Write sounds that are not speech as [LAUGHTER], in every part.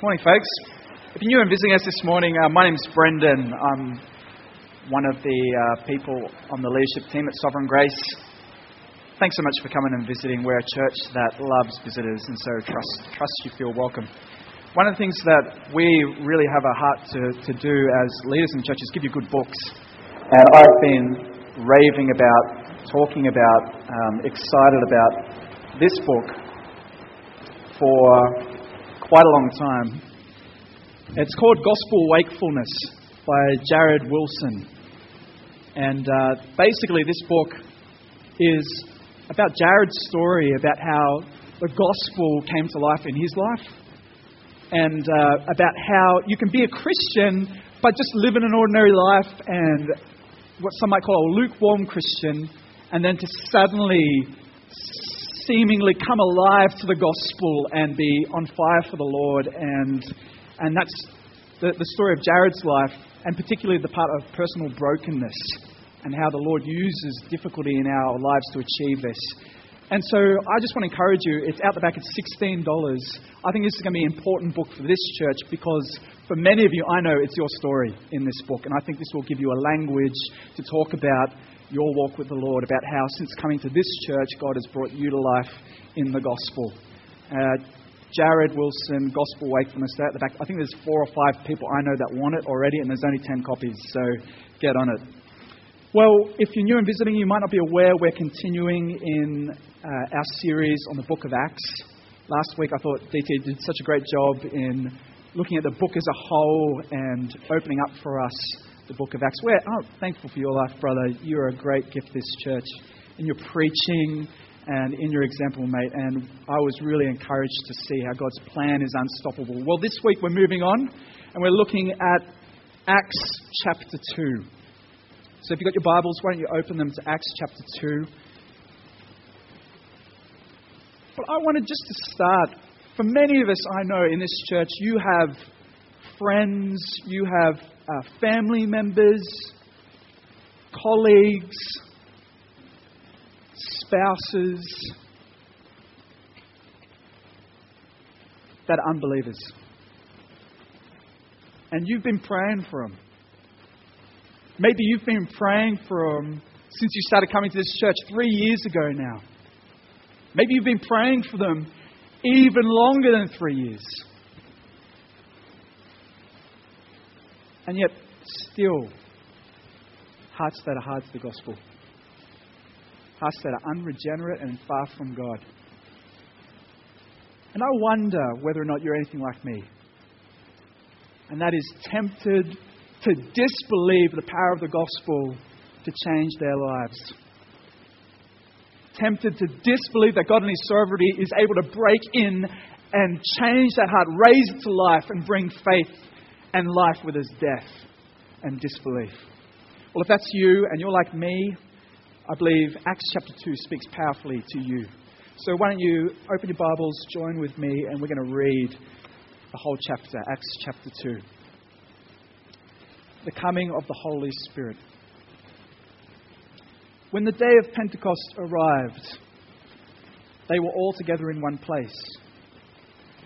Morning, folks. If you're new and visiting us this morning, uh, my name's Brendan. I'm one of the uh, people on the leadership team at Sovereign Grace. Thanks so much for coming and visiting. We're a church that loves visitors, and so trust, trust you feel welcome. One of the things that we really have a heart to, to do as leaders in churches give you good books. And I've been raving about, talking about, um, excited about this book for quite a long time. It's called Gospel Wakefulness by Jared Wilson. And uh, basically, this book is about Jared's story about how the gospel came to life in his life, and uh, about how you can be a Christian but just live in an ordinary life and what some might call a lukewarm Christian, and then to suddenly seemingly come alive to the gospel and be on fire for the Lord. And, and that's the, the story of Jared's life, and particularly the part of personal brokenness and how the Lord uses difficulty in our lives to achieve this. And so I just want to encourage you, it's out the back, it's $16. I think this is going to be an important book for this church because for many of you, I know it's your story in this book. And I think this will give you a language to talk about your walk with the Lord, about how since coming to this church, God has brought you to life in the gospel. Uh, Jared Wilson, Gospel Wakefulness, there at the back. I think there's four or five people I know that want it already, and there's only 10 copies, so get on it. Well, if you're new and visiting, you might not be aware we're continuing in uh, our series on the book of Acts. Last week, I thought DT did such a great job in looking at the book as a whole and opening up for us the book of Acts. We're oh, thankful for your life, brother. You're a great gift to this church in your preaching and in your example, mate. And I was really encouraged to see how God's plan is unstoppable. Well, this week we're moving on and we're looking at Acts chapter 2. So if you've got your Bibles, why don't you open them to Acts chapter 2? But I wanted just to start. For many of us I know in this church, you have friends, you have uh, family members, colleagues, spouses that are unbelievers. And you've been praying for them. Maybe you've been praying for them since you started coming to this church three years ago now. Maybe you've been praying for them even longer than three years. And yet, still, hearts that are hard to the gospel. Hearts that are unregenerate and far from God. And I wonder whether or not you're anything like me. And that is tempted to disbelieve the power of the gospel to change their lives. Tempted to disbelieve that God in His sovereignty is able to break in and change that heart, raise it to life, and bring faith and life with his death and disbelief. Well, if that's you and you're like me, I believe Acts chapter 2 speaks powerfully to you. So why don't you open your Bibles, join with me, and we're going to read the whole chapter, Acts chapter 2. The coming of the Holy Spirit. When the day of Pentecost arrived, they were all together in one place.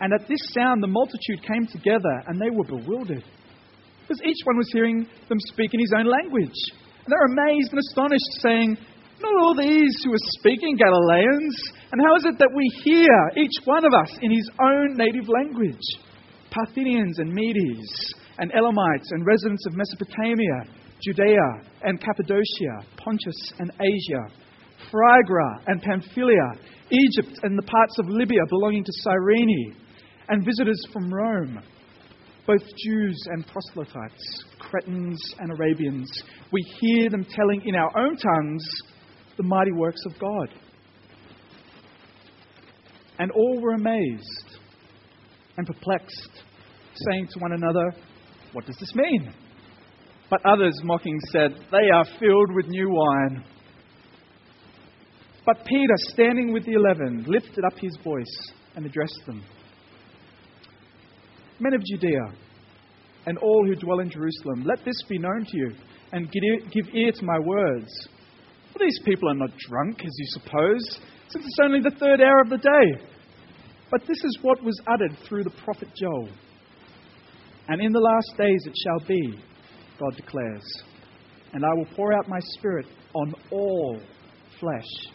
And at this sound, the multitude came together, and they were bewildered, because each one was hearing them speak in his own language. And they were amazed and astonished, saying, Not all these who are speaking Galileans? And how is it that we hear, each one of us, in his own native language? Parthians and Medes, and Elamites, and residents of Mesopotamia, Judea and Cappadocia, Pontus and Asia, Phrygia and Pamphylia, Egypt and the parts of Libya belonging to Cyrene and visitors from Rome, both Jews and proselytes, Cretans and Arabians. We hear them telling in our own tongues the mighty works of God. And all were amazed and perplexed, saying to one another, What does this mean? But others, mocking, said, They are filled with new wine. But Peter, standing with the eleven, lifted up his voice and addressed them Men of Judea, and all who dwell in Jerusalem, let this be known to you, and give ear to my words. For these people are not drunk, as you suppose, since it's only the third hour of the day. But this is what was uttered through the prophet Joel. And in the last days it shall be, God declares, and I will pour out my spirit on all flesh.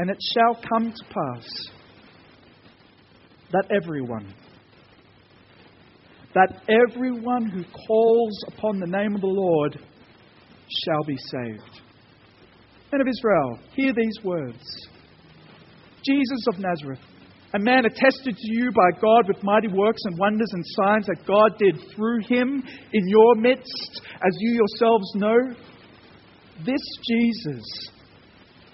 And it shall come to pass that everyone, that everyone who calls upon the name of the Lord shall be saved. Men of Israel, hear these words Jesus of Nazareth, a man attested to you by God with mighty works and wonders and signs that God did through him in your midst, as you yourselves know. This Jesus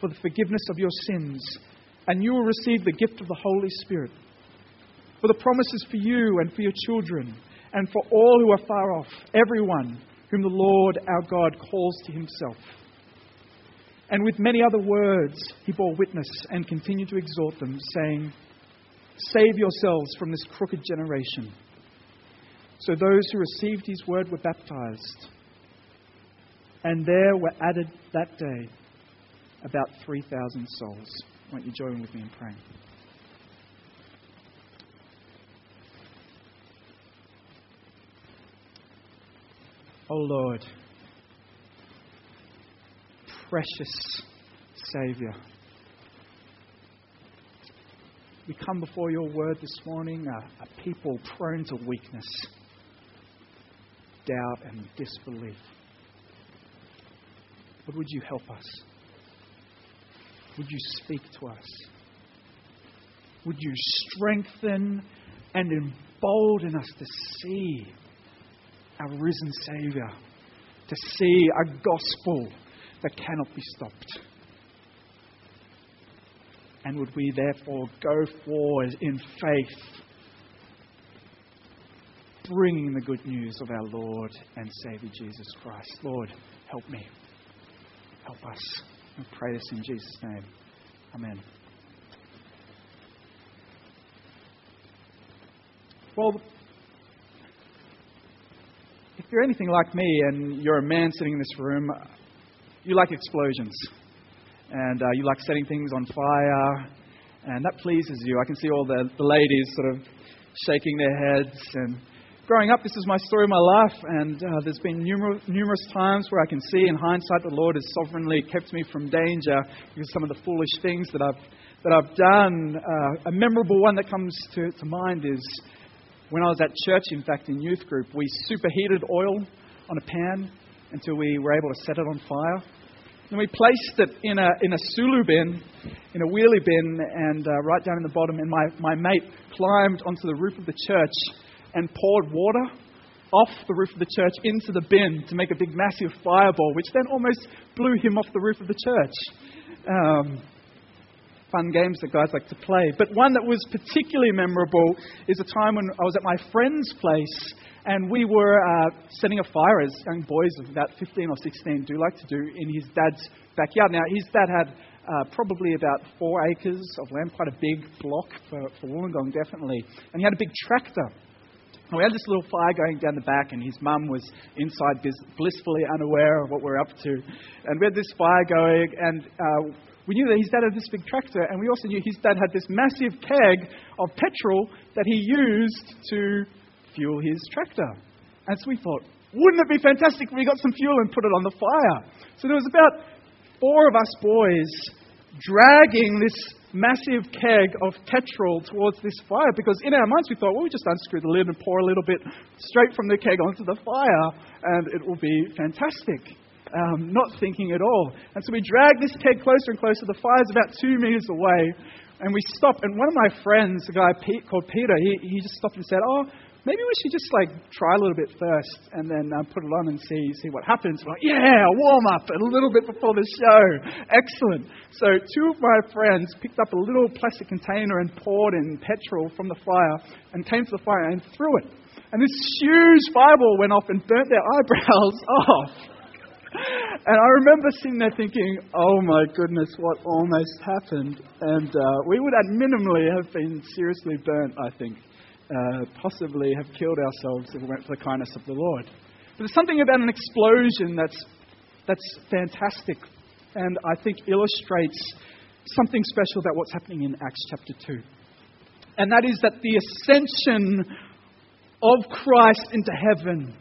for the forgiveness of your sins, and you will receive the gift of the Holy Spirit. For the promises for you and for your children, and for all who are far off, everyone whom the Lord our God calls to himself. And with many other words he bore witness and continued to exhort them, saying, Save yourselves from this crooked generation. So those who received his word were baptized and there were added that day about 3,000 souls. Won't you join with me in praying? Oh Lord, precious Saviour, we come before your word this morning, a, a people prone to weakness, doubt, and disbelief. But would you help us? Would you speak to us? would you strengthen and embolden us to see our risen Savior, to see a gospel that cannot be stopped. And would we therefore go forward in faith, bringing the good news of our Lord and Savior Jesus Christ? Lord, help me. Help us. I pray this in Jesus' name. Amen. Well, if you're anything like me and you're a man sitting in this room, you like explosions. And uh, you like setting things on fire. And that pleases you. I can see all the, the ladies sort of shaking their heads. And growing up, this is my story of my life. And uh, there's been numerous, numerous times where I can see in hindsight the Lord has sovereignly kept me from danger because some of the foolish things that I've, that I've done. Uh, a memorable one that comes to, to mind is when I was at church, in fact, in youth group, we superheated oil on a pan until we were able to set it on fire. And we placed it in a, in a Sulo bin, in a wheelie bin, and uh, right down in the bottom. And my, my mate climbed onto the roof of the church and poured water off the roof of the church into the bin to make a big, massive fireball, which then almost blew him off the roof of the church. Um, fun games that guys like to play. But one that was particularly memorable is a time when I was at my friend's place and we were uh, setting a fire, as young boys of about 15 or 16 do like to do, in his dad's backyard. Now, his dad had uh, probably about four acres of land, quite a big block for, for Wollongong, definitely. And he had a big tractor. We had this little fire going down the back, and his mum was inside blissfully unaware of what we we're up to. And we had this fire going, and uh, we knew that his dad had this big tractor, and we also knew his dad had this massive keg of petrol that he used to fuel his tractor. And so we thought, wouldn't it be fantastic if we got some fuel and put it on the fire? So there was about four of us boys dragging this massive keg of petrol towards this fire because in our minds we thought, well, we just unscrew the lid and pour a little bit straight from the keg onto the fire and it will be fantastic um, not thinking at all. And so we drag this keg closer and closer. The fire's about two meters away. And we stop. And one of my friends, a guy Pete, called Peter, he, he just stopped and said, Oh, maybe we should just like try a little bit first and then um, put it on and see, see what happens. We're like, yeah, warm up a little bit before the show. Excellent. So two of my friends picked up a little plastic container and poured in petrol from the fire and came to the fire and threw it. And this huge fireball went off and burnt their [LAUGHS] eyebrows off and I remember sitting there thinking, oh my goodness, what almost happened. And uh, we would at minimally have been seriously burnt, I think. Uh, possibly have killed ourselves if it weren't for the kindness of the Lord. But there's something about an explosion that's, that's fantastic and I think illustrates something special about what's happening in Acts chapter 2. And that is that the ascension of Christ into heaven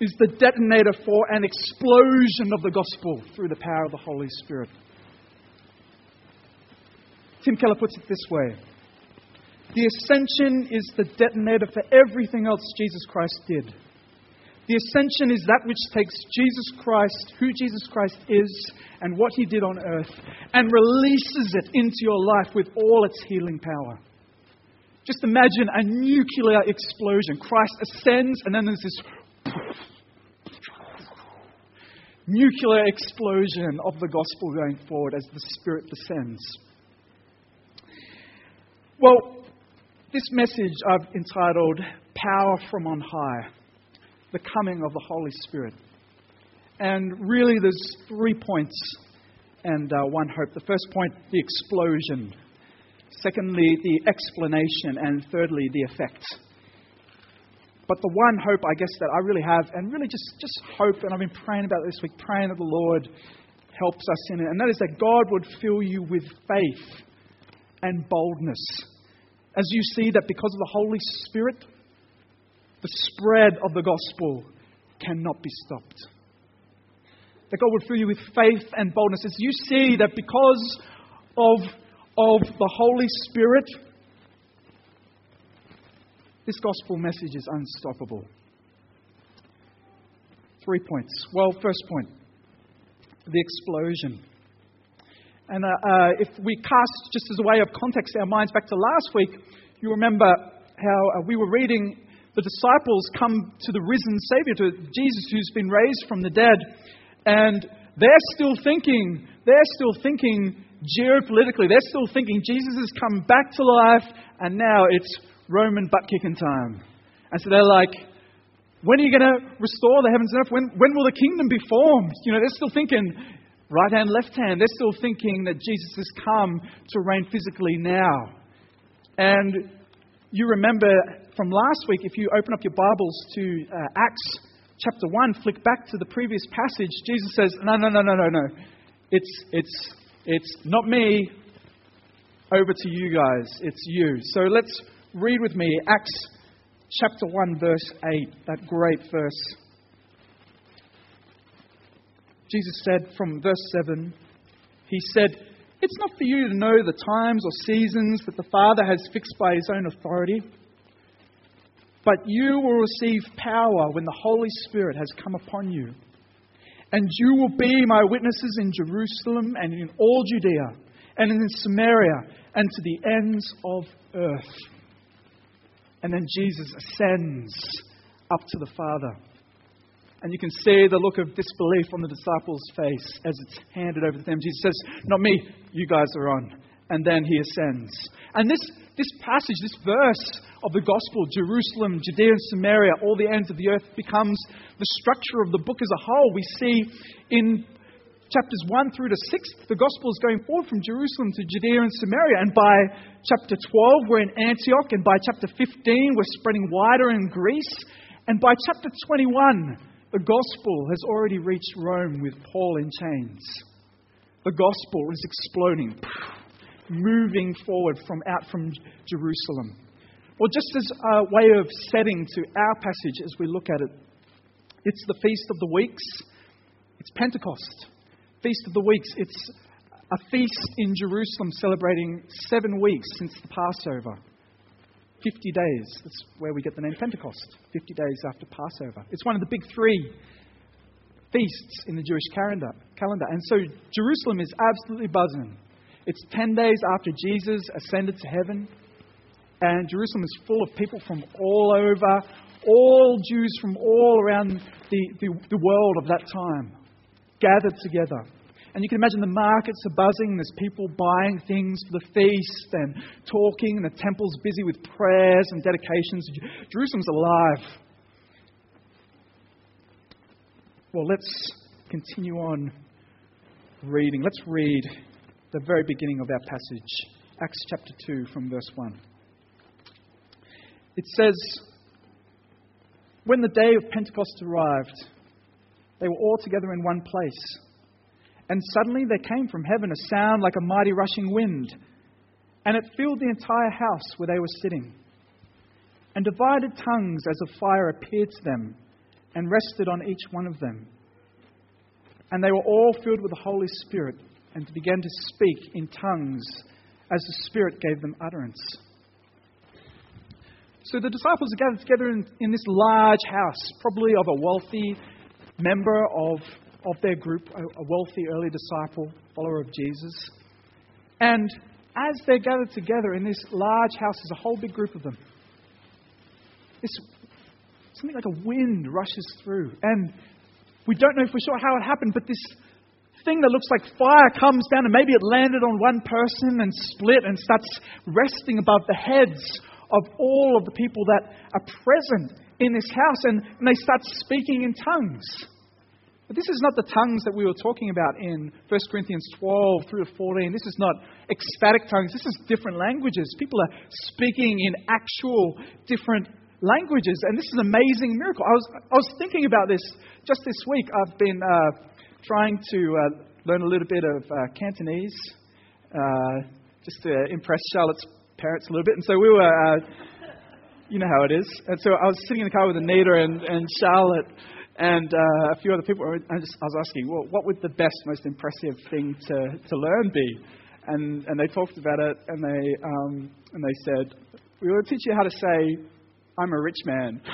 is the detonator for an explosion of the gospel through the power of the Holy Spirit. Tim Keller puts it this way The ascension is the detonator for everything else Jesus Christ did. The ascension is that which takes Jesus Christ, who Jesus Christ is, and what he did on earth, and releases it into your life with all its healing power. Just imagine a nuclear explosion. Christ ascends, and then there's this nuclear explosion of the gospel going forward as the Spirit descends. Well, this message I've entitled Power from on High, the coming of the Holy Spirit. And really, there's three points and uh, one hope. The first point, the explosion. Secondly, the explanation. And thirdly, the effect. But the one hope, I guess, that I really have, and really just, just hope, and I've been praying about this week, praying that the Lord helps us in it, and that is that God would fill you with faith and boldness as you see that because of the Holy Spirit, the spread of the gospel cannot be stopped. That God would fill you with faith and boldness as you see that because of, of the Holy Spirit, this gospel message is unstoppable. Three points. Well, first point the explosion. And uh, uh, if we cast, just as a way of context, our minds back to last week, you remember how uh, we were reading the disciples come to the risen Savior, to Jesus who's been raised from the dead, and they're still thinking, they're still thinking geopolitically, they're still thinking Jesus has come back to life, and now it's Roman butt kicking time. And so they're like, when are you going to restore the heavens and earth? When, when will the kingdom be formed? You know, they're still thinking right hand, left hand. They're still thinking that Jesus has come to reign physically now. And you remember from last week, if you open up your Bibles to uh, Acts chapter 1, flick back to the previous passage, Jesus says, No, no, no, no, no, no. It's, it's, it's not me. Over to you guys. It's you. So let's read with me Acts chapter 1, verse 8, that great verse. Jesus said from verse 7, He said, It's not for you to know the times or seasons that the Father has fixed by His own authority, but you will receive power when the Holy Spirit has come upon you. And you will be my witnesses in Jerusalem and in all Judea and in Samaria and to the ends of earth. And then Jesus ascends up to the Father. And you can see the look of disbelief on the disciples' face as it's handed over to them. Jesus says, Not me, you guys are on. And then he ascends. And this, this passage, this verse of the gospel, Jerusalem, Judea, and Samaria, all the ends of the earth, becomes the structure of the book as a whole. We see in chapters 1 through to 6, the gospel is going forward from Jerusalem to Judea and Samaria. And by chapter 12, we're in Antioch. And by chapter 15, we're spreading wider in Greece. And by chapter 21, the gospel has already reached Rome with Paul in chains. The gospel is exploding, moving forward from out from Jerusalem. Well, just as a way of setting to our passage as we look at it, it's the Feast of the Weeks, it's Pentecost. Feast of the Weeks, it's a feast in Jerusalem celebrating seven weeks since the Passover. 50 days. That's where we get the name Pentecost, 50 days after Passover. It's one of the big three feasts in the Jewish calendar. calendar. And so Jerusalem is absolutely buzzing. It's 10 days after Jesus ascended to heaven. And Jerusalem is full of people from all over, all Jews from all around the, the, the world of that time gathered together. And you can imagine the markets are buzzing, there's people buying things for the feast and talking, and the temple's busy with prayers and dedications. Jerusalem's alive. Well, let's continue on reading. Let's read the very beginning of our passage, Acts chapter 2, from verse 1. It says, When the day of Pentecost arrived, they were all together in one place. And suddenly there came from heaven a sound like a mighty rushing wind, and it filled the entire house where they were sitting. And divided tongues as of fire appeared to them and rested on each one of them. And they were all filled with the Holy Spirit and began to speak in tongues as the Spirit gave them utterance. So the disciples are gathered together in, in this large house, probably of a wealthy member of, of their group, a, wealthy early disciple, follower of Jesus. And as they're gathered together in this large house, there's a whole big group of them. This, something like a wind rushes through. And we don't know for sure how it happened, but this thing that looks like fire comes down, and maybe it landed on one person and split and starts resting above the heads of all of the people that are present in this house and, and they start speaking in tongues. But this is not the tongues that we were talking about in 1 Corinthians 12 through to 14. This is not ecstatic tongues. This is different languages. People are speaking in actual different languages. And this is an amazing miracle. I was, I was thinking about this just this week. I've been uh, trying to uh, learn a little bit of uh, Cantonese uh, just to impress Charlotte's parents a little bit. And so we were uh, you know how it is. And so I was sitting in the car with Anita and, and Charlotte and uh, a few other people. I, was asking, well, what would the best, most impressive thing to, to learn be? And, and they talked about it, and they, um, and they said, we will teach you how to say, I'm a rich man. [LAUGHS]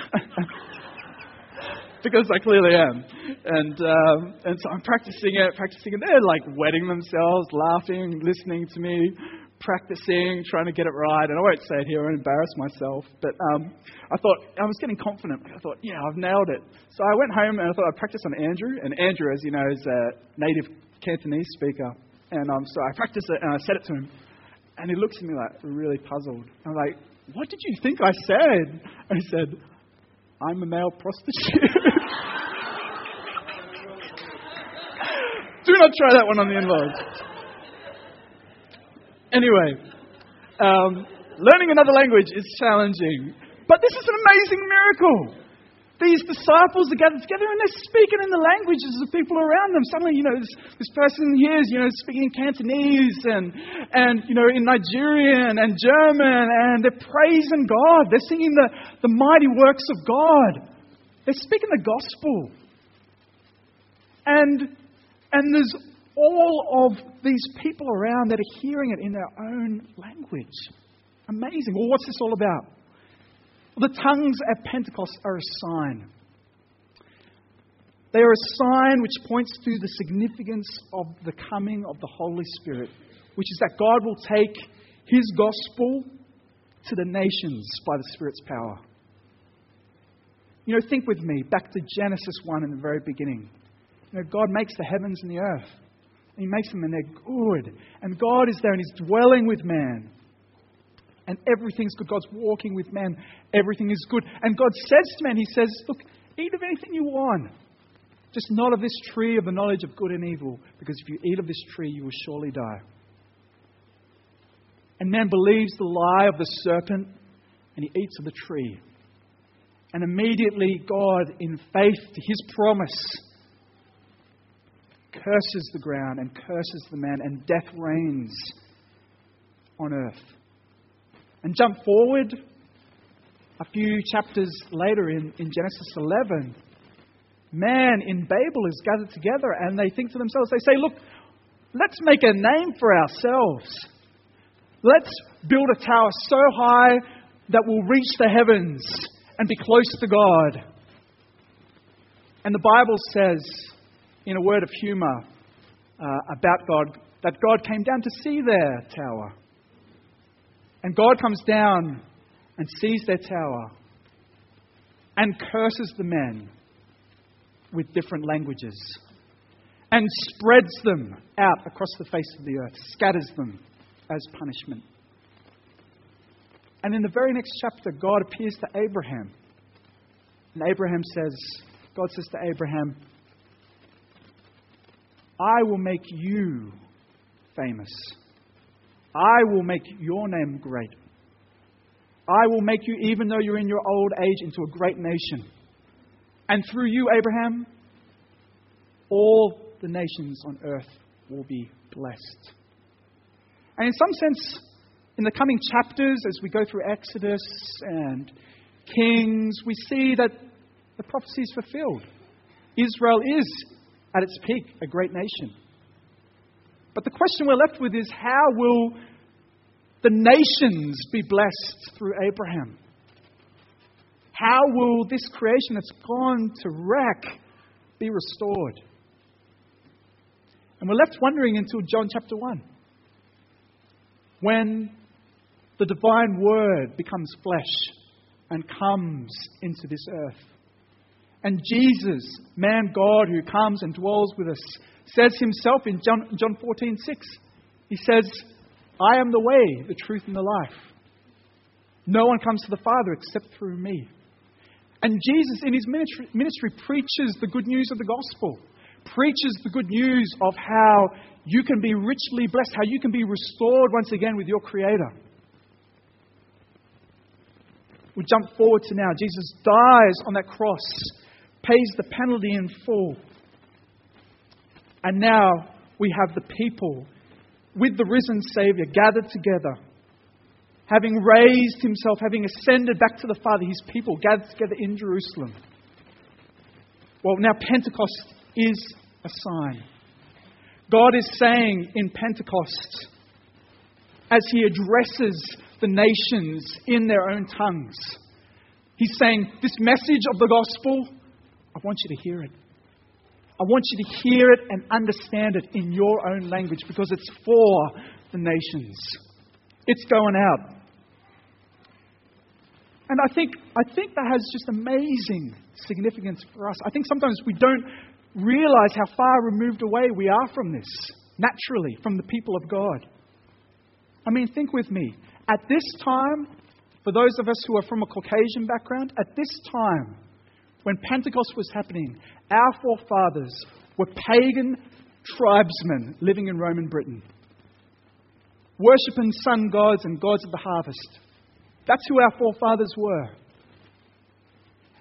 because I clearly am. And, um, and so I'm practicing it, practicing it. They're like wetting themselves, laughing, listening to me, practicing, trying to get it right. And I won't say it here, I won't embarrass myself. But um, I thought, I was getting confident. I thought, yeah, I've nailed it. So I went home and I thought I'd practice on Andrew. And Andrew, as you know, is a native Cantonese speaker. And um, so I practiced it and I said it to him. And he looks at me like really puzzled. I'm like, what did you think I said? And he said, I'm a male prostitute. [LAUGHS] Do not try that one on the inbox. Anyway, um, learning another language is challenging, but this is an amazing miracle these disciples are gathered together and they're speaking in the languages of people around them. Suddenly, you know, this, this person here is, you know, speaking in Cantonese and, and, you know, in Nigerian and German and they're praising God. They're singing the, the mighty works of God. They're speaking the gospel. And, and there's all of these people around that are hearing it in their own language. Amazing. Well, what's this all about? The tongues at Pentecost are a sign. They are a sign which points to the significance of the coming of the Holy Spirit, which is that God will take His gospel to the nations by the Spirit's power. You know, think with me back to Genesis 1 in the very beginning. You know, God makes the heavens and the earth. He makes them and they're good. And God is there and He's dwelling with man and everything's good. God's walking with man. Everything is good. And God says to man, He says, Look, eat of anything you want. Just not of this tree of the knowledge of good and evil, because if you eat of this tree, you will surely die. And man believes the lie of the serpent, and he eats of the tree. And immediately, God, in faith to his promise, curses the ground and curses the man, and death reigns on earth. And jump forward a few chapters later in, in Genesis 11. Man in Babel is gathered together and they think to themselves, they say, Look, let's make a name for ourselves. Let's build a tower so high that we'll reach the heavens and be close to God. And the Bible says, in a word of humor uh, about God, that God came down to see their tower. And God comes down and sees their tower and curses the men with different languages and spreads them out across the face of the earth, scatters them as punishment. And in the very next chapter, God appears to Abraham. And Abraham says, God says to Abraham, I will make you famous I will make your name great. I will make you, even though you're in your old age, into a great nation. And through you, Abraham, all the nations on earth will be blessed. And in some sense, in the coming chapters, as we go through Exodus and Kings, we see that the prophecy is fulfilled. Israel is, at its peak, a great nation. But the question we're left with is how will the nations be blessed through Abraham? How will this creation that's gone to wreck be restored? And we're left wondering until John chapter 1 when the divine word becomes flesh and comes into this earth. And Jesus, man God who comes and dwells with us, says himself in John, John 14 6. He says, I am the way, the truth, and the life. No one comes to the Father except through me. And Jesus, in his ministry, ministry, preaches the good news of the gospel, preaches the good news of how you can be richly blessed, how you can be restored once again with your Creator. We jump forward to now. Jesus dies on that cross, pays the penalty in full. And now we have the people with the risen Savior gathered together. Having raised himself, having ascended back to the Father, his people gathered together in Jerusalem. Well, now Pentecost is a sign. God is saying in Pentecost, as he addresses the nations in their own tongues, he's saying, This message of the gospel, I want you to hear it. I want you to hear it and understand it in your own language because it's for the nations. It's going out. And I think, I think that has just amazing significance for us. I think sometimes we don't realize how far removed away we are from this, naturally, from the people of God. I mean, think with me. At this time, for those of us who are from a Caucasian background, at this time, when Pentecost was happening, our forefathers were pagan tribesmen living in Roman Britain, worshipping sun gods and gods of the harvest. That's who our forefathers were.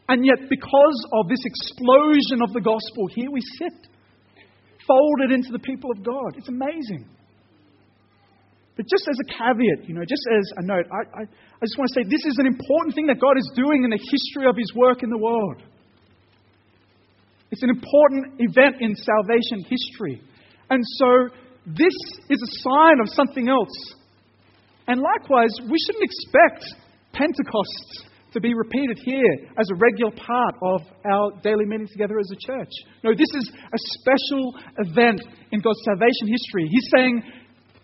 And yet, because of this explosion of the gospel, here we sit, folded into the people of God. It's amazing. But just as a caveat, you know, just as a note, I, I, I just want to say this is an important thing that God is doing in the history of His work in the world. It's an important event in salvation history. And so, this is a sign of something else. And likewise, we shouldn't expect Pentecost to be repeated here as a regular part of our daily meeting together as a church. No, this is a special event in God's salvation history. He's saying,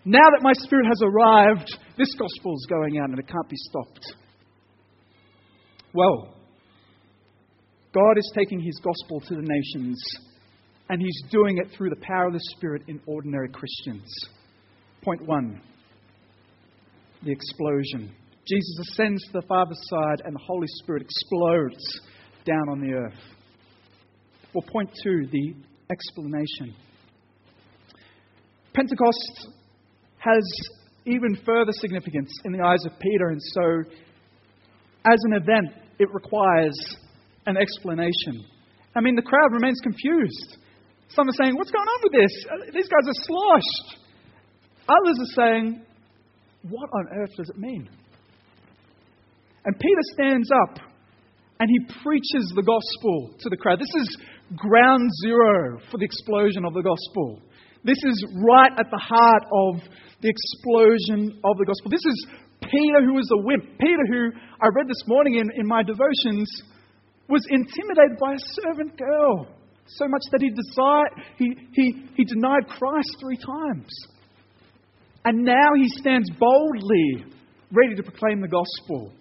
now that my spirit has arrived, this gospel is going out and it can't be stopped. Well, God is taking his gospel to the nations, and he's doing it through the power of the Spirit in ordinary Christians. Point one the explosion. Jesus ascends to the Father's side, and the Holy Spirit explodes down on the earth. Or point two, the explanation. Pentecost has even further significance in the eyes of Peter, and so, as an event, it requires an explanation. I mean, the crowd remains confused. Some are saying, What's going on with this? These guys are sloshed. Others are saying, What on earth does it mean? And Peter stands up and he preaches the gospel to the crowd. This is ground zero for the explosion of the gospel. This is right at the heart of the explosion of the gospel. This is Peter, who was a wimp. Peter, who I read this morning in, in my devotions, was intimidated by a servant girl so much that he, desired, he, he, he denied Christ three times. And now he stands boldly ready to proclaim the gospel.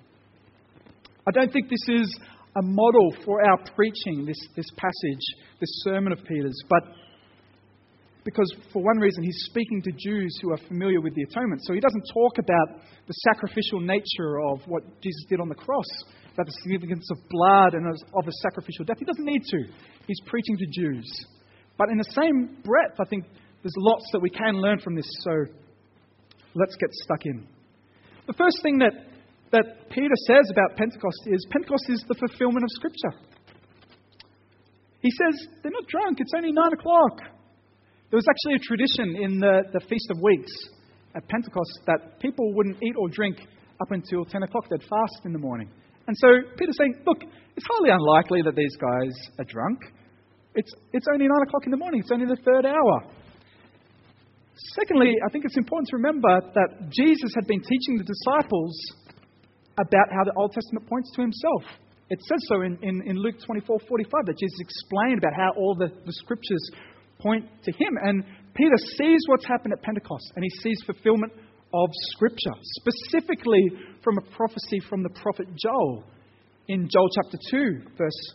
I don't think this is a model for our preaching, this, this passage, this sermon of Peter's, but because for one reason he's speaking to Jews who are familiar with the atonement. So he doesn't talk about the sacrificial nature of what Jesus did on the cross, about the significance of blood and of a sacrificial death. He doesn't need to. He's preaching to Jews. But in the same breath, I think there's lots that we can learn from this. So let's get stuck in. The first thing that that Peter says about Pentecost is Pentecost is the fulfillment of Scripture. He says they're not drunk, it's only nine o'clock. There was actually a tradition in the, the Feast of Weeks at Pentecost that people wouldn't eat or drink up until 10 o'clock. They'd fast in the morning. And so Peter's saying, look, it's highly unlikely that these guys are drunk. It's, it's only 9 o'clock in the morning, it's only the third hour. Secondly, I think it's important to remember that Jesus had been teaching the disciples about how the Old Testament points to himself. It says so in, in, in Luke 24 45 that Jesus explained about how all the, the scriptures point to him. And Peter sees what's happened at Pentecost and he sees fulfillment of Scripture, specifically from a prophecy from the prophet Joel in Joel chapter 2, verse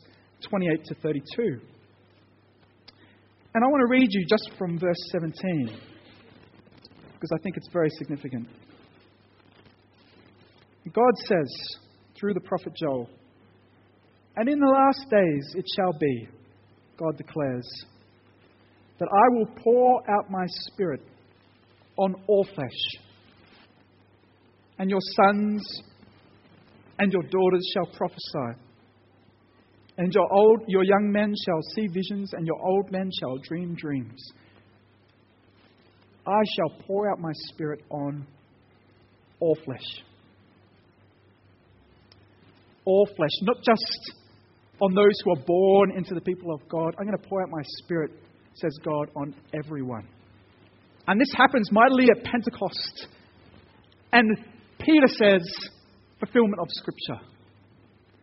28 to 32. And I want to read you just from verse 17 because I think it's very significant. God says through the prophet Joel, And in the last days it shall be, God declares, that I will pour out my spirit on all flesh, and your sons and your daughters shall prophesy. And your old your young men shall see visions, and your old men shall dream dreams. I shall pour out my spirit on all flesh all flesh, not just on those who are born into the people of God. I'm going to pour out my spirit, says God, on everyone. And this happens mightily at Pentecost. And Peter says, fulfillment of Scripture.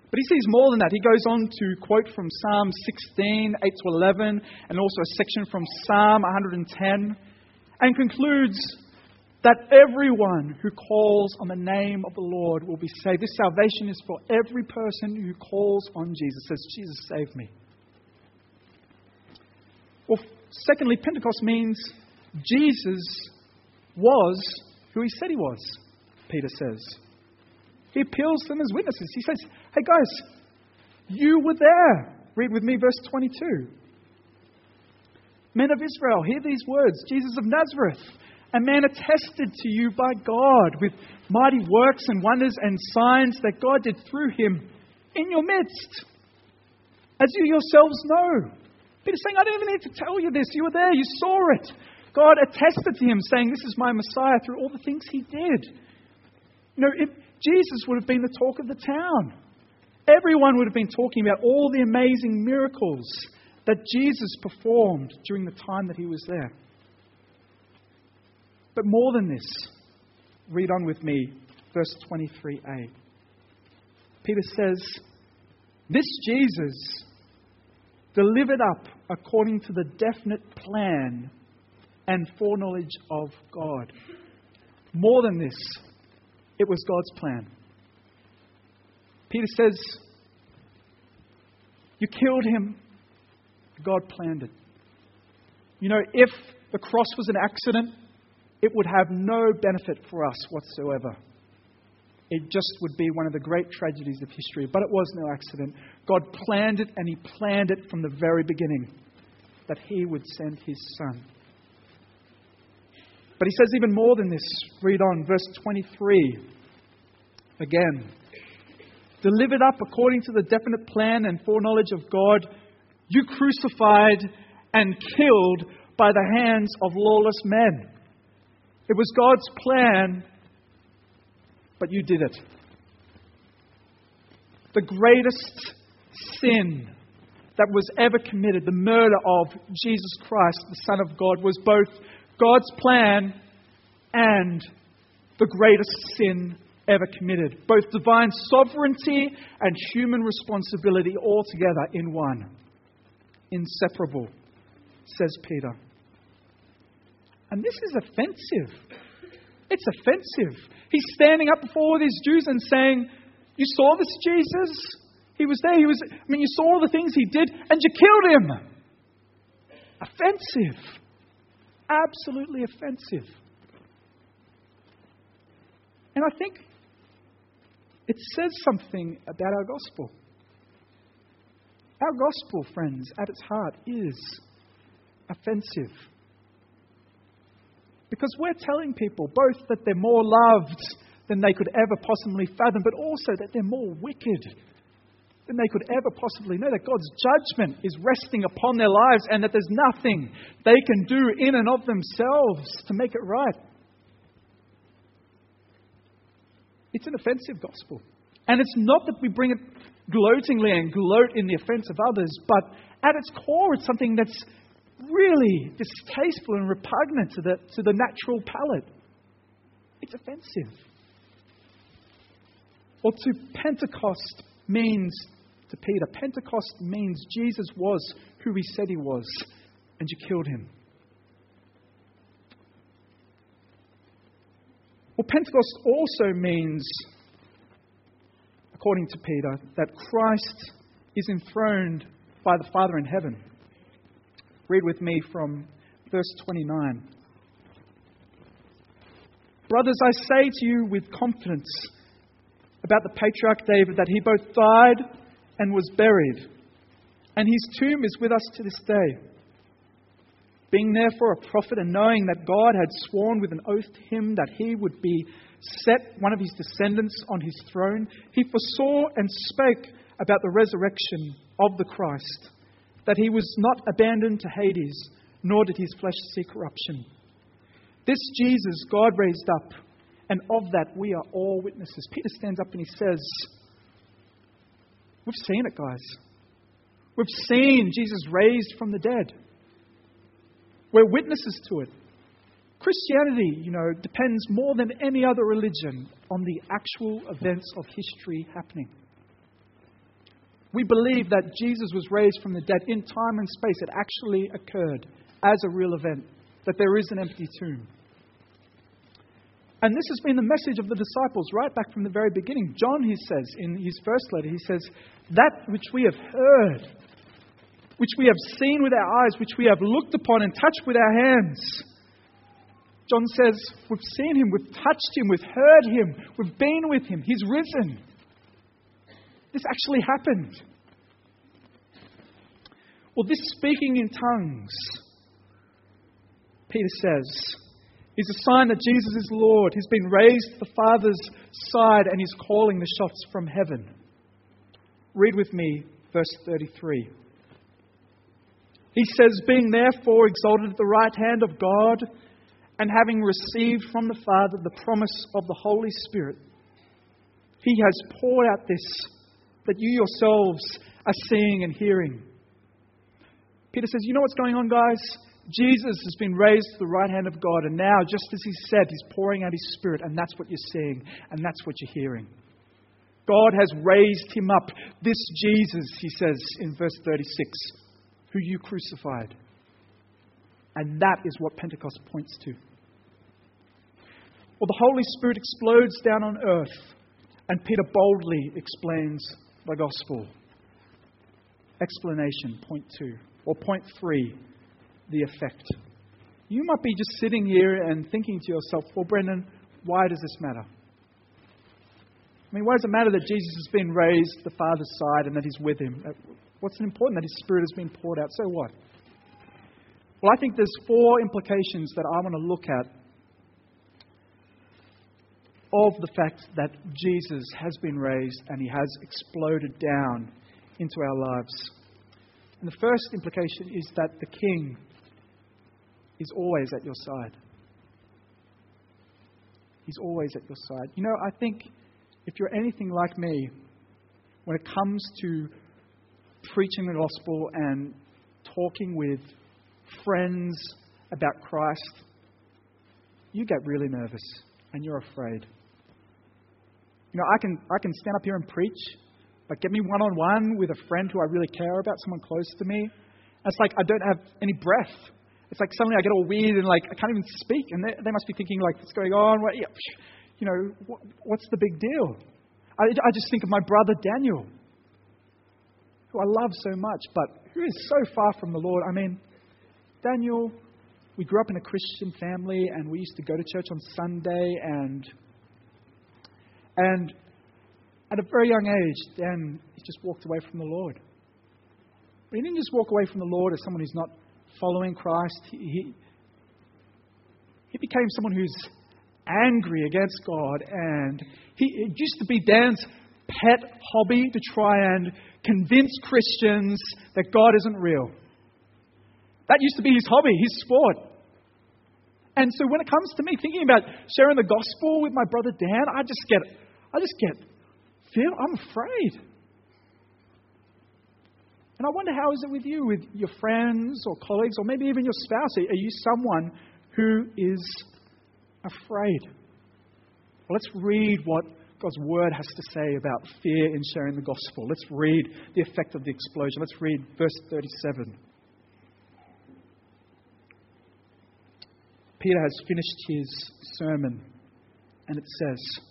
But he sees more than that. He goes on to quote from Psalm 16, 8 to 11, and also a section from Psalm 110, and concludes that everyone who calls on the name of the Lord will be saved. This salvation is for every person who calls on Jesus, says, Jesus, save me. Secondly, Pentecost means Jesus was who he said he was, Peter says. He appeals to them as witnesses. He says, Hey guys, you were there. Read with me verse 22. Men of Israel, hear these words Jesus of Nazareth, a man attested to you by God with mighty works and wonders and signs that God did through him in your midst, as you yourselves know. Peter's saying, I don't even need to tell you this. You were there, you saw it. God attested to him, saying, This is my Messiah through all the things he did. You know, it, Jesus would have been the talk of the town. Everyone would have been talking about all the amazing miracles that Jesus performed during the time that he was there. But more than this, read on with me, verse 23a. Peter says, This Jesus, delivered up according to the definite plan and foreknowledge of God. More than this, it was God's plan. Peter says, You killed him. God planned it. You know, if the cross was an accident, it would have no benefit for us whatsoever. It just would be one of the great tragedies of history. But it was no accident. God planned it, and He planned it from the very beginning that He would send His Son. But He says even more than this. Read on, verse 23 again. Delivered up according to the definite plan and foreknowledge of God, you crucified and killed by the hands of lawless men. It was God's plan, but you did it. The greatest sin that was ever committed, the murder of Jesus Christ, the Son of God, was both God's plan and the greatest sin ever committed. Both divine sovereignty and human responsibility all together in one. Inseparable, says Peter. And this is offensive. It's offensive. He's standing up before these Jews and saying, You saw this Jesus? He was there. He was, I mean, you saw all the things he did, and you killed him. Offensive. Absolutely offensive. And I think it says something about our gospel. Our gospel, friends, at its heart is offensive. Because we're telling people both that they're more loved than they could ever possibly fathom, but also that they're more wicked than they could ever possibly know. That God's judgment is resting upon their lives and that there's nothing they can do in and of themselves to make it right. It's an offensive gospel. And it's not that we bring it gloatingly and gloat in the offense of others, but at its core, it's something that's really distasteful and repugnant to the, to the natural palate. It's offensive. Or to Pentecost means, to Peter, Pentecost means Jesus was who he said he was, and you killed him. Well, Pentecost also means, according to Peter, that Christ is enthroned by the Father in heaven. Read with me from verse 29. Brothers, I say to you with confidence about the patriarch David that he both died and was buried, and his tomb is with us to this day. Being therefore a prophet and knowing that God had sworn with an oath to him that he would be set one of his descendants on his throne, he foresaw and spake about the resurrection of the Christ that he was not abandoned to Hades, nor did his flesh see corruption. This Jesus God raised up, and of that we are all witnesses. Peter stands up and he says, We've seen it, guys. We've seen Jesus raised from the dead. We're witnesses to it. Christianity, you know, depends more than any other religion on the actual events of history happening. We believe that Jesus was raised from the dead in time and space. It actually occurred as a real event, that there is an empty tomb. And this has been the message of the disciples right back from the very beginning. John, he says in his first letter, he says, That which we have heard, which we have seen with our eyes, which we have looked upon and touched with our hands. John says, We've seen him, we've touched him, we've heard him, we've been with him, he's risen. This actually happened. Well, this speaking in tongues, Peter says, is a sign that Jesus is Lord. He's been raised to the Father's side and he's calling the shots from heaven. Read with me verse 33. He says, Being therefore exalted at the right hand of God, and having received from the Father the promise of the Holy Spirit, He has poured out this that you yourselves are seeing and hearing. Peter says, You know what's going on, guys? Jesus has been raised to the right hand of God, and now, just as He said, He's pouring out His Spirit, and that's what you're seeing, and that's what you're hearing. God has raised Him up. This Jesus, He says in verse 36, who you crucified. And that is what Pentecost points to. Well, the Holy Spirit explodes down on earth, and Peter boldly explains the gospel. Explanation, point two. Or point three, the effect. You might be just sitting here and thinking to yourself, well, Brendan, why does this matter? I mean, why does it matter that Jesus has been raised to the Father's side and that He's with Him? Uh, what's important that His Spirit has been poured out? So what? Well, I think there's four implications that I want to look at of the fact that Jesus has been raised and He has exploded down into our lives. And the first implication is that the King is always at your side. He's always at your side. You know, I think if you're anything like me, when it comes to preaching the gospel and talking with friends about Christ, you get really nervous and you're afraid. You know, I can, I can stand up here and preach, but get me one on one with a friend who I really care about, someone close to me. It's like I don't have any breath. It's like suddenly I get all weird and like I can't even speak, and they, they must be thinking like, "What's going on? What, you know, what, what's the big deal?" I, I just think of my brother Daniel, who I love so much, but who is so far from the Lord. I mean, Daniel, we grew up in a Christian family, and we used to go to church on Sunday, and and at a very young age, Dan he just walked away from the Lord. But he didn't just walk away from the Lord as someone who's not following Christ, he, he, he became someone who's angry against God. And he, it used to be Dan's pet hobby to try and convince Christians that God isn't real. That used to be his hobby, his sport. And so when it comes to me thinking about sharing the gospel with my brother Dan, I just get, I just get, fear. I'm afraid. And I wonder how is it with you, with your friends or colleagues, or maybe even your spouse? Are you someone who is afraid? Well, let's read what God's word has to say about fear in sharing the gospel. Let's read the effect of the explosion. Let's read verse 37. Peter has finished his sermon, and it says,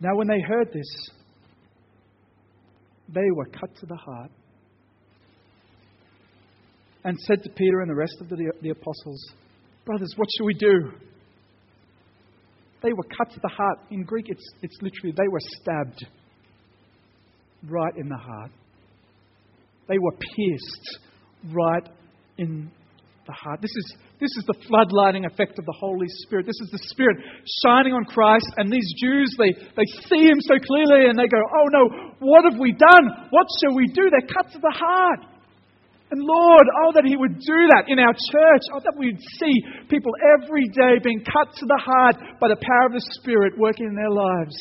Now, when they heard this, they were cut to the heart. And said to Peter and the rest of the, the apostles, Brothers, what shall we do? They were cut to the heart. In Greek, it's, it's literally, they were stabbed right in the heart. They were pierced right in the heart. This is, this is the floodlighting effect of the Holy Spirit. This is the Spirit shining on Christ. And these Jews, they, they see Him so clearly and they go, Oh no, what have we done? What shall we do? They're cut to the heart. And Lord, oh, that He would do that in our church. Oh, that we'd see people every day being cut to the heart by the power of the Spirit working in their lives.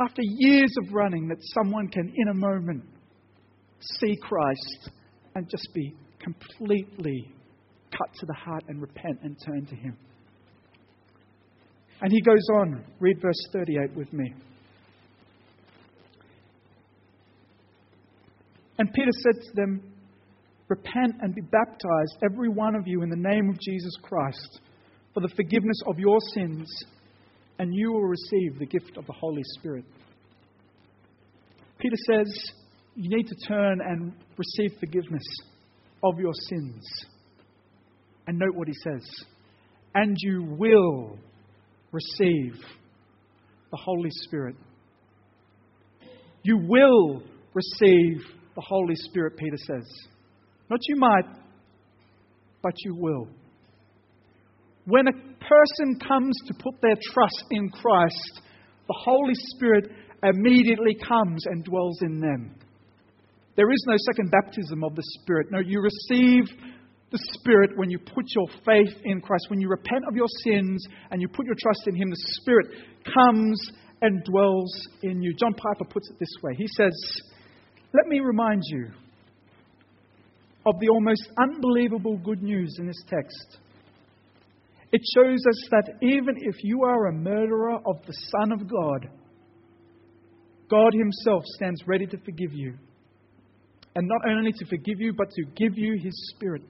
After years of running, that someone can, in a moment, see Christ and just be completely cut to the heart and repent and turn to Him. And he goes on, read verse 38 with me. And Peter said to them, Repent and be baptized, every one of you, in the name of Jesus Christ, for the forgiveness of your sins, and you will receive the gift of the Holy Spirit. Peter says, You need to turn and receive forgiveness of your sins. And note what he says. And you will receive the Holy Spirit. You will receive the Holy Spirit, Peter says. Not you might, but you will. When a person comes to put their trust in Christ, the Holy Spirit immediately comes and dwells in them. There is no second baptism of the Spirit. No, you receive the Spirit when you put your faith in Christ. When you repent of your sins and you put your trust in Him, the Spirit comes and dwells in you. John Piper puts it this way He says, Let me remind you of the almost unbelievable good news in this text. It shows us that even if you are a murderer of the Son of God, God Himself stands ready to forgive you. And not only to forgive you, but to give you His Spirit.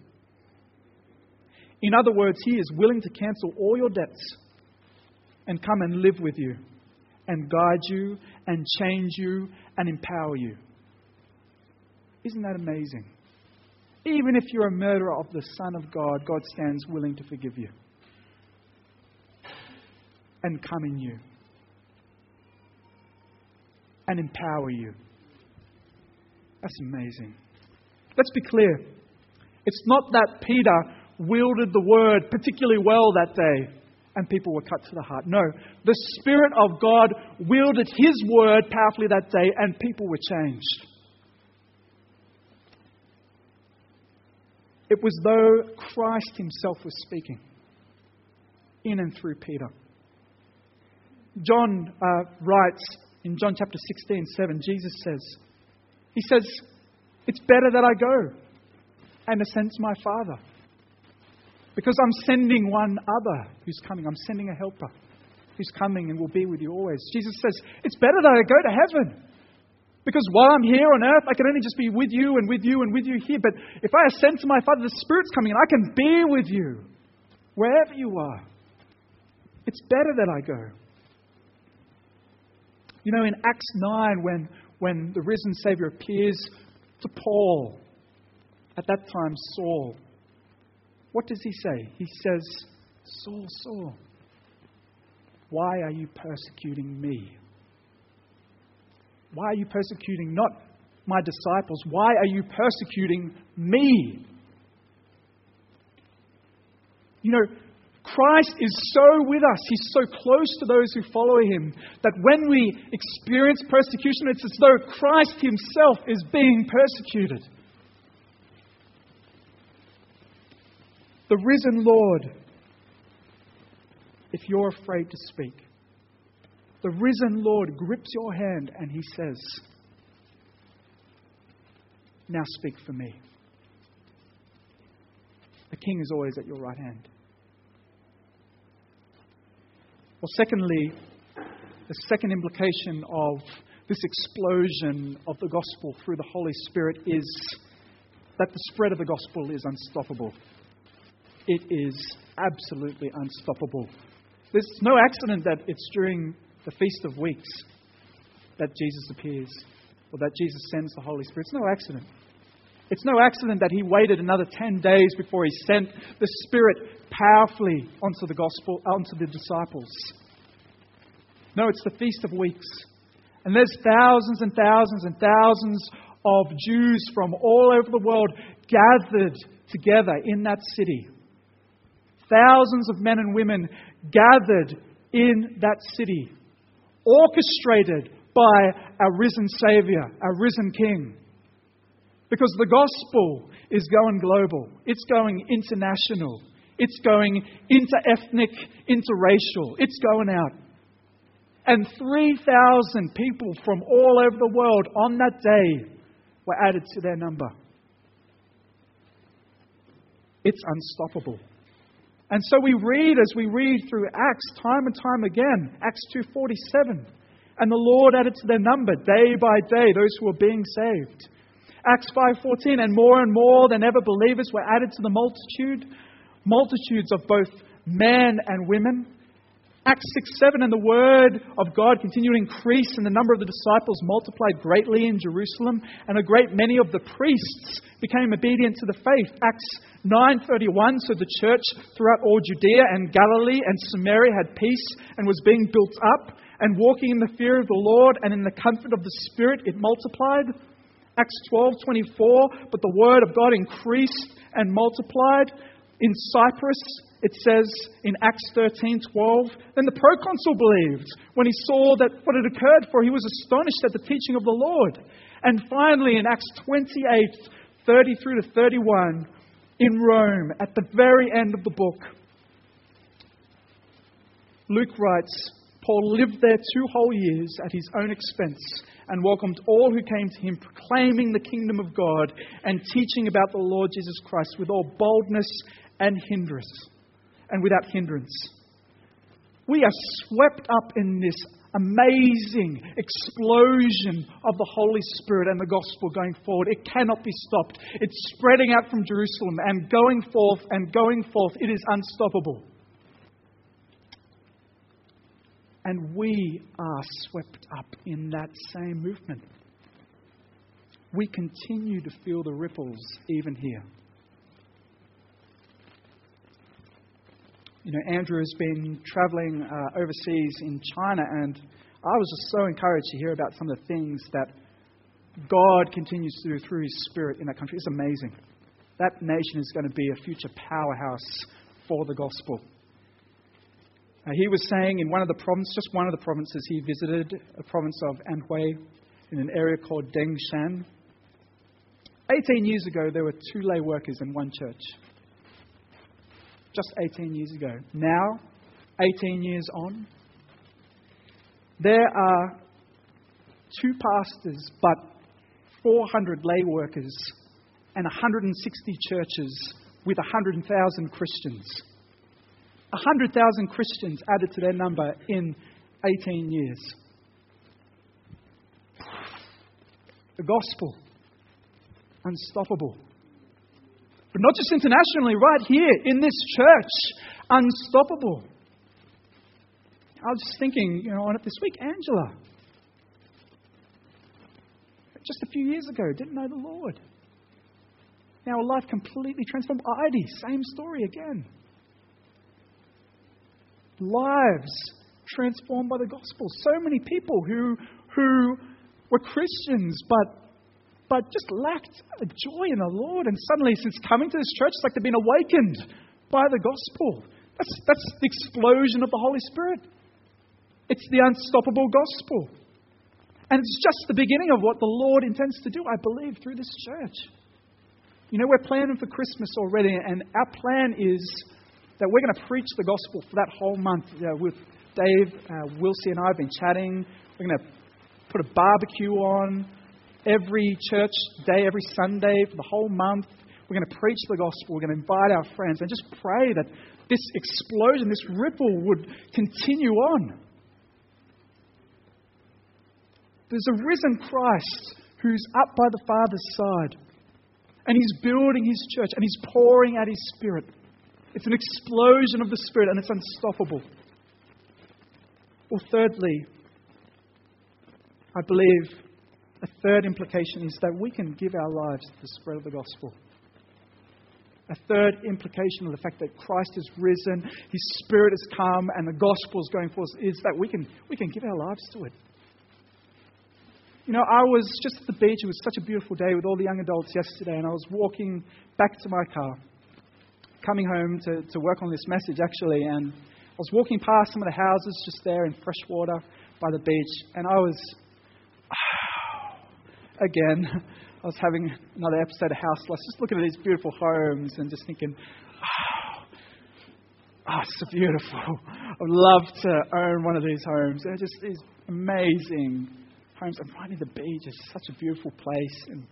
In other words, He is willing to cancel all your debts and come and live with you and guide you and change you and empower you. Isn't that amazing? Even if you're a murderer of the Son of God, God stands willing to forgive you and come in you and empower you. That's amazing. Let's be clear. It's not that Peter wielded the word particularly well that day and people were cut to the heart. No, the Spirit of God wielded His word powerfully that day and people were changed. It was though Christ Himself was speaking in and through Peter. John uh, writes in John chapter 16, 7, Jesus says, He says, It's better that I go and ascend my Father. Because I'm sending one other who's coming. I'm sending a helper who's coming and will be with you always. Jesus says, It's better that I go to heaven. Because while I'm here on earth, I can only just be with you and with you and with you here. But if I ascend to my Father, the Spirit's coming and I can be with you wherever you are. It's better that I go. You know, in Acts 9, when, when the risen Savior appears to Paul, at that time Saul, what does he say? He says, Saul, Saul, why are you persecuting me? Why are you persecuting not my disciples? Why are you persecuting me? You know, Christ is so with us, He's so close to those who follow Him, that when we experience persecution, it's as though Christ Himself is being persecuted. The risen Lord, if you're afraid to speak, the risen Lord grips your hand and He says, Now speak for me. The King is always at your right hand. Well, secondly, the second implication of this explosion of the gospel through the Holy Spirit is that the spread of the gospel is unstoppable. It is absolutely unstoppable. There's no accident that it's during the Feast of Weeks that Jesus appears or that Jesus sends the Holy Spirit. It's no accident. It's no accident that he waited another 10 days before he sent the Spirit powerfully onto the gospel, uh, onto the disciples. No, it's the Feast of Weeks. And there's thousands and thousands and thousands of Jews from all over the world gathered together in that city. Thousands of men and women gathered in that city, orchestrated by our risen Savior, our risen King. Because the gospel is going global, it's going international, it's going inter-ethnic, interracial, it's going out. And 3,000 people from all over the world on that day were added to their number. It's unstoppable. And so we read as we read through Acts time and time again, Acts 2:47, and the Lord added to their number day by day those who were being saved. Acts 5:14 and more and more than ever believers were added to the multitude, multitudes of both men and women. Acts 6 7, and the word of God continued to increase, and the number of the disciples multiplied greatly in Jerusalem, and a great many of the priests became obedient to the faith. Acts 9:31, so the church throughout all Judea and Galilee and Samaria had peace and was being built up, and walking in the fear of the Lord and in the comfort of the Spirit, it multiplied. Acts 12:24, but the word of God increased and multiplied. In Cyprus, it says in Acts 13:12, then the proconsul believed when he saw that what had occurred, for he was astonished at the teaching of the Lord. And finally, in Acts 28, 30 through to 31, in Rome, at the very end of the book, Luke writes, Paul lived there two whole years at his own expense and welcomed all who came to him, proclaiming the kingdom of God and teaching about the Lord Jesus Christ with all boldness and hindrance and without hindrance. We are swept up in this amazing explosion of the Holy Spirit and the gospel going forward. It cannot be stopped. It's spreading out from Jerusalem and going forth and going forth. It is unstoppable. And we are swept up in that same movement. We continue to feel the ripples even here. you know, Andrew has been traveling uh, overseas in China, and I was just so encouraged to hear about some of the things that God continues to do through His Spirit in that country. It's amazing. That nation is going to be a future powerhouse for the gospel. Uh, he was saying in one of the provinces, just one of the provinces he visited, a province of Anhui, in an area called Dengshan. 18 years ago, there were two lay workers in one church just 18 years ago. Now, 18 years on, there are two pastors, but 400 lay workers and 160 churches with 100,000 Christians. 100,000 Christians added to their number in 18 years. The gospel, unstoppable. But not just internationally, right here in this church, unstoppable. I was just thinking, you know, on it this week, Angela. Just a few years ago, didn't know the Lord. Now a life completely transformed. Heidi, same story again. Lives transformed by the gospel. So many people who, who were Christians but but just lacked a joy in the Lord. And suddenly, since coming to this church, it's like they've been awakened by the gospel. That's, that's the explosion of the Holy Spirit. It's the unstoppable gospel. And it's just the beginning of what the Lord intends to do, I believe, through this church. You know, we're planning for Christmas already, and our plan is that we're going to preach the gospel for that whole month. With Dave, uh, and I have been chatting. We're going to put a barbecue on every church day, every Sunday for the whole month. We're going to preach the gospel. We're going to invite our friends and just pray that this explosion, this ripple would continue on. There's a risen Christ who's up by the Father's side. And he's building his church and he's pouring out his Spirit. It's an explosion of the Spirit and it's unstoppable. Well, thirdly, I believe a third implication is that we can give our lives to the spread of the gospel. A third implication of the fact that Christ is risen, His Spirit has come, and the gospel is going forth is that we can, we can give our lives to it. You know, I was just at the beach. It was such a beautiful day with all the young adults yesterday, and I was walking back to my car, coming home to, to work on this message actually, and I was walking past some of the houses just there in Freshwater by the beach, and I was [SIGHS] again, [LAUGHS] I was having another episode of House just looking at these beautiful homes and just thinking, oh, [SIGHS] oh, it's so beautiful. [LAUGHS] I would love to own one of these homes. They're just these amazing homes. And near the beach is such a beautiful place. And,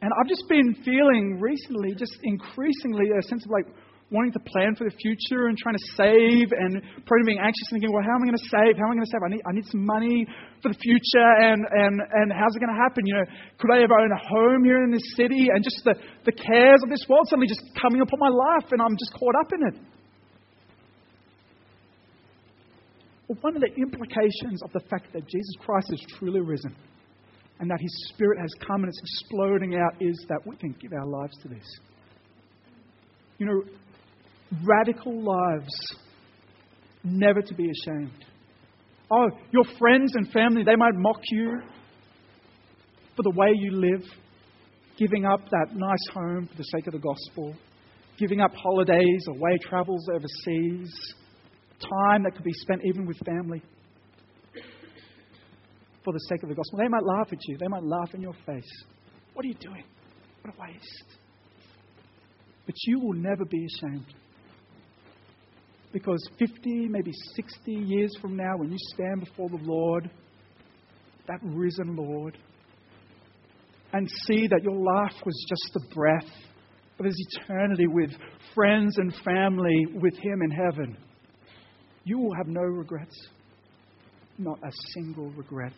and I've just been feeling recently, just increasingly, a sense of like wanting to plan for the future and trying to save and probably being anxious and thinking, well, how am I going to save? How am I going to save? I need, I need some money for the future and, and, and how's it going to happen? You know, could I ever own a home here in this city? And just the, the cares of this world suddenly just coming upon my life and I'm just caught up in it. Well, one of the implications of the fact that Jesus Christ is truly risen and that his spirit has come and it's exploding out is that we can give our lives to this. You know, radical lives, never to be ashamed. Oh, your friends and family, they might mock you for the way you live, giving up that nice home for the sake of the gospel, giving up holidays, away travels overseas, time that could be spent even with family for the sake of the gospel. They might laugh at you, they might laugh in your face. What are you doing? What a waste. But you will never be ashamed. Because 50, maybe 60 years from now, when you stand before the Lord, that risen Lord, and see that your life was just the breath of His eternity with friends and family with Him in heaven, you will have no regrets. Not a single regret.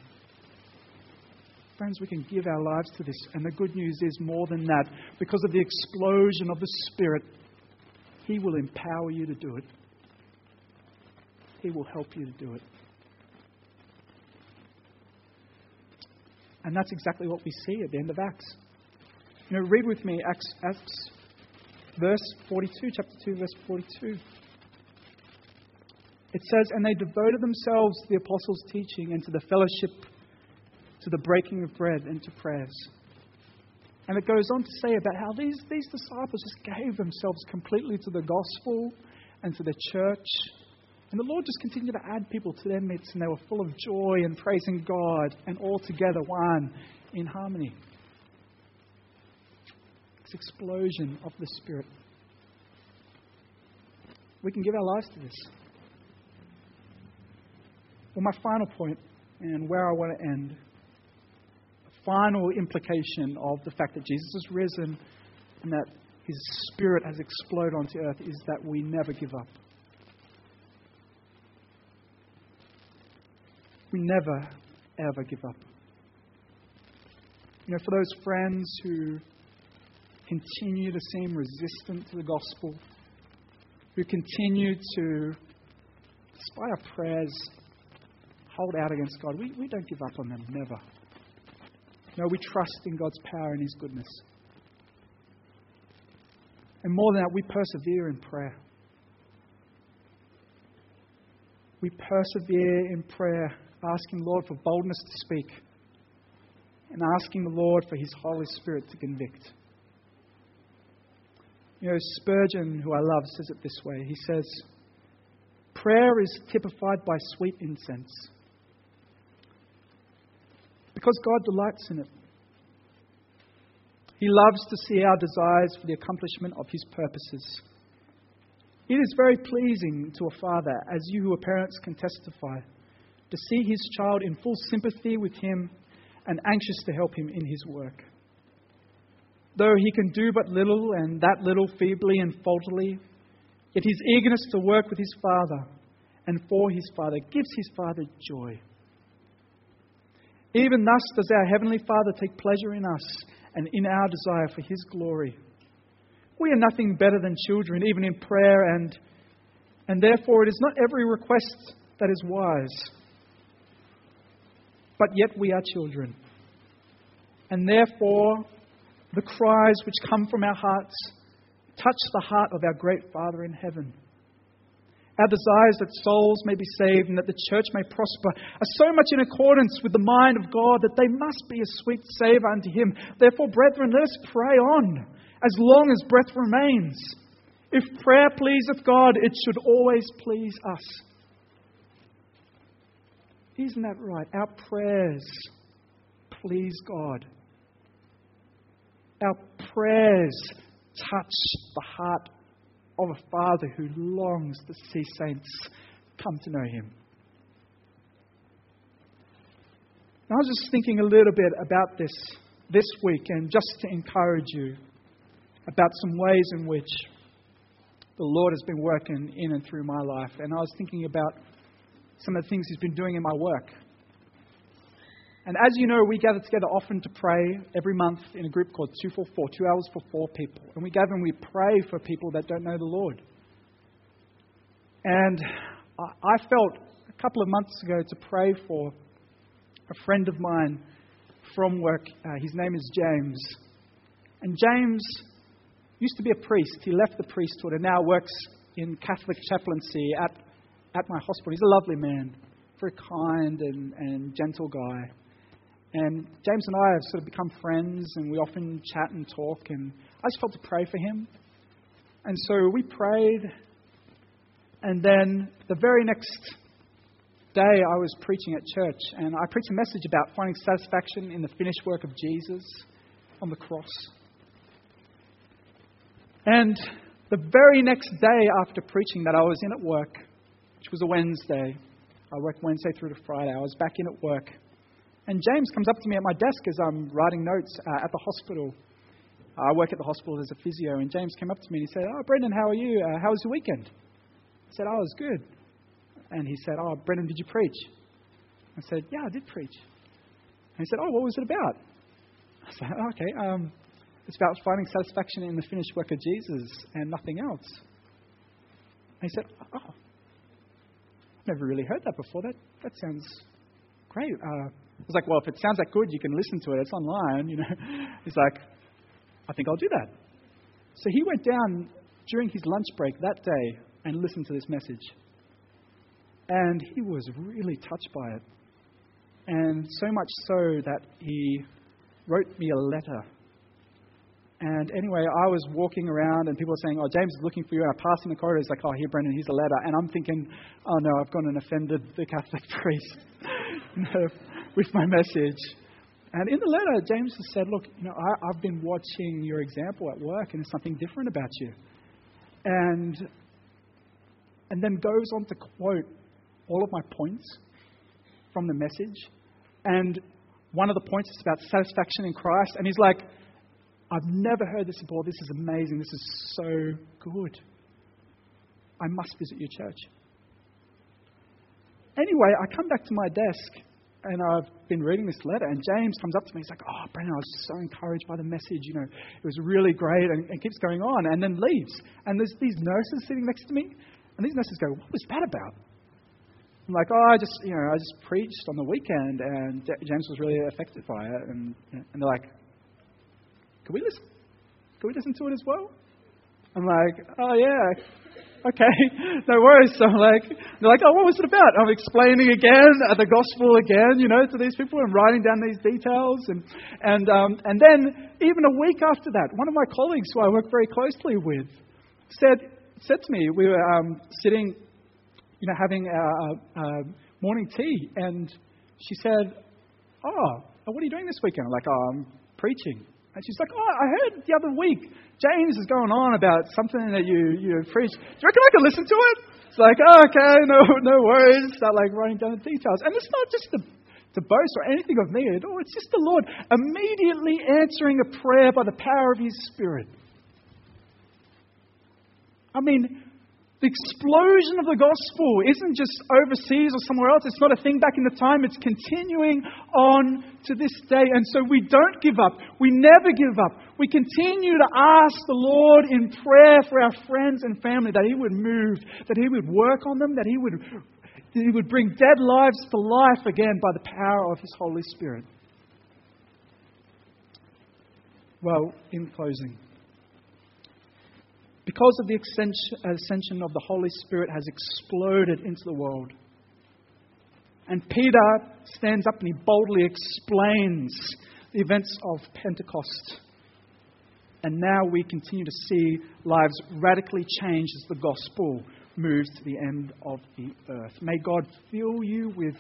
Friends, we can give our lives to this. And the good news is more than that. Because of the explosion of the Spirit, He will empower you to do it. He will help you to do it. And that's exactly what we see at the end of Acts. You know, read with me Acts, Acts verse 42, chapter 2, verse 42. It says, And they devoted themselves to the apostles' teaching and to the fellowship, to the breaking of bread, and to prayers. And it goes on to say about how these, these disciples just gave themselves completely to the gospel and to the church and the Lord just continued to add people to their midst, and they were full of joy and praising God, and all together one in harmony. This explosion of the Spirit. We can give our lives to this. Well, my final point, and where I want to end, final implication of the fact that Jesus is risen and that his Spirit has exploded onto earth, is that we never give up. We never, ever give up. You know, for those friends who continue to seem resistant to the gospel, who continue to, despite our prayers, hold out against God, we, we don't give up on them, never. No, we trust in God's power and His goodness. And more than that, we persevere in prayer. We persevere in prayer asking the Lord for boldness to speak, and asking the Lord for His Holy Spirit to convict. You know, Spurgeon, who I love, says it this way He says, Prayer is typified by sweet incense because God delights in it. He loves to see our desires for the accomplishment of His purposes. It is very pleasing to a father, as you who are parents can testify to see his child in full sympathy with him and anxious to help him in his work. Though he can do but little, and that little feebly and faultily, yet his eagerness to work with his Father and for his Father gives his Father joy. Even thus does our Heavenly Father take pleasure in us and in our desire for his glory. We are nothing better than children, even in prayer, and, and therefore it is not every request that is wise but yet we are children. And therefore, the cries which come from our hearts touch the heart of our great Father in heaven. Our desires that souls may be saved and that the church may prosper are so much in accordance with the mind of God that they must be a sweet savour unto Him. Therefore, brethren, let us pray on as long as breath remains. If prayer pleaseth God, it should always please us. Isn't that right? Our prayers please God. Our prayers touch the heart of a Father who longs to see saints come to know Him. I was just thinking a little bit about this this week and just to encourage you about some ways in which the Lord has been working in and through my life. And I was thinking about some of the things He's been doing in my work. And as you know, we gather together often to pray every month in a group called 244, two hours for four people. And we gather and we pray for people that don't know the Lord. And I felt a couple of months ago to pray for a friend of mine from work. Uh, his name is James. And James used to be a priest. He left the priesthood and now works in Catholic chaplaincy at, at my hospital. He's a lovely man, very kind and, and gentle guy. And James and I have sort of become friends, and we often chat and talk. And I just felt to pray for him. And so we prayed. And then the very next day, I was preaching at church, and I preached a message about finding satisfaction in the finished work of Jesus on the cross. And the very next day after preaching that, I was in at work, which was a Wednesday. I worked Wednesday through to Friday. I was back in at work. And James comes up to me at my desk as I'm writing notes uh, at the hospital. I work at the hospital as a physio, and James came up to me and he said, Oh, Brendan, how are you? Uh, how was your weekend? I said, Oh, it was good. And he said, Oh, Brendan, did you preach? I said, Yeah, I did preach. And he said, Oh, what was it about? I said, oh, Okay, um, it's about finding satisfaction in the finished work of Jesus and nothing else. And he said, Oh, I've never really heard that before. That, that sounds great. Uh, I was like, well, if it sounds that good, you can listen to it. It's online, you know. [LAUGHS] He's like, I think I'll do that. So he went down during his lunch break that day and listened to this message. And he was really touched by it. And so much so that he wrote me a letter. And anyway, I was walking around and people were saying, Oh, James is looking for you. And I passed in the corridor. He's like, Oh, here, Brendan, here's a letter. And I'm thinking, Oh, no, I've gone and offended the Catholic [LAUGHS] priest. [LAUGHS] with my message. And in the letter, James has said, Look, you know, I, I've been watching your example at work, and there's something different about you. And, and then goes on to quote all of my points from the message. And one of the points is about satisfaction in Christ. And he's like, I've never heard this before. This is amazing. This is so good. I must visit your church. Anyway, I come back to my desk and I've been reading this letter, and James comes up to me. He's like, "Oh, Brendan, I was so encouraged by the message. You know, it was really great," and, and keeps going on, and then leaves. And there's these nurses sitting next to me, and these nurses go, "What was that about?" I'm like, "Oh, I just, you know, I just preached on the weekend, and James was really affected by it." And and they're like, "Can we listen? Can we listen to it as well?" I'm like, "Oh yeah." Okay, no worries. So I'm like, they're like, oh, what was it about? I'm explaining again uh, the gospel again, you know, to these people and writing down these details. And, and, um, and then even a week after that, one of my colleagues who I work very closely with said, said to me, we were um, sitting, you know, having a morning tea, and she said, oh, what are you doing this weekend? I'm like, oh, I'm preaching. And she's like, Oh, I heard the other week James is going on about something that you, you preached. Do you reckon I can listen to it? It's like, oh, okay, no, no worries. Start like writing down the details. And it's not just to, to boast or anything of me at all. It's just the Lord immediately answering a prayer by the power of His Spirit. I mean, the explosion of the gospel isn't just overseas or somewhere else. It's not a thing back in the time. It's continuing on to this day. And so we don't give up. We never give up. We continue to ask the Lord in prayer for our friends and family that He would move, that He would work on them, that He would, that he would bring dead lives to life again by the power of His Holy Spirit. Well, in closing, because of the ascension of the Holy Spirit has exploded into the world. And Peter stands up and he boldly explains the events of Pentecost. And now we continue to see lives radically changed as the gospel moves to the end of the earth. May God fill you with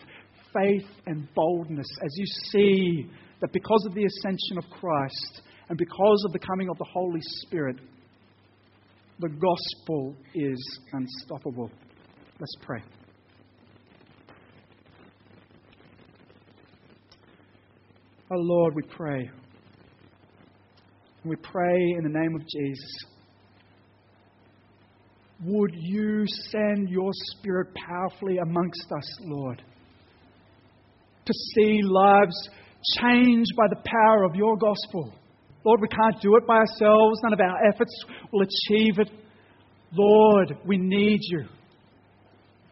faith and boldness as you see that because of the ascension of Christ and because of the coming of the Holy Spirit, the gospel is unstoppable. Let's pray. Oh Lord, we pray. We pray in the name of Jesus would you send your Spirit powerfully amongst us, Lord, to see lives changed by the power of your gospel. Lord, we can't do it by ourselves. None of our efforts will achieve it. Lord, we need you.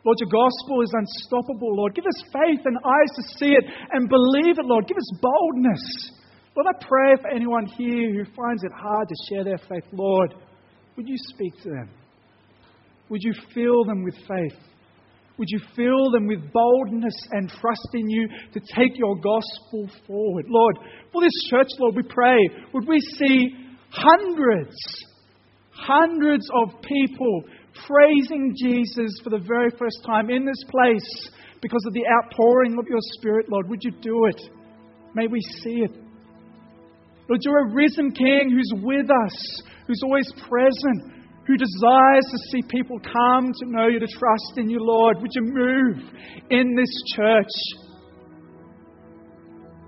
Lord, your gospel is unstoppable, Lord. Give us faith and eyes to see it and believe it, Lord. Give us boldness. Lord, I pray for anyone here who finds it hard to share their faith, Lord, would you speak to them? Would you fill them with faith? Would you fill them with boldness and trust in you to take your gospel forward? Lord, for this church, Lord, we pray, would we see hundreds, hundreds of people praising Jesus for the very first time in this place because of the outpouring of your Spirit, Lord? Would you do it? May we see it. Lord, you're a risen King who's with us, who's always present, who desires to see people come to know you, to trust in you, Lord. Would you move in this church?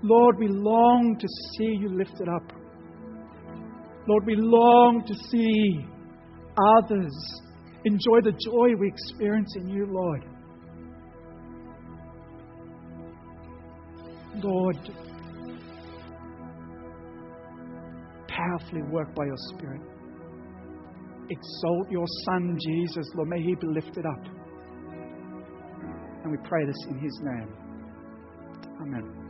Lord, we long to see you lifted up. Lord, we long to see others enjoy the joy we experience in you, Lord. Lord, powerfully work by your Spirit exalt your Son, Jesus. Lord, may he be lifted up. And we pray this in his name. Amen.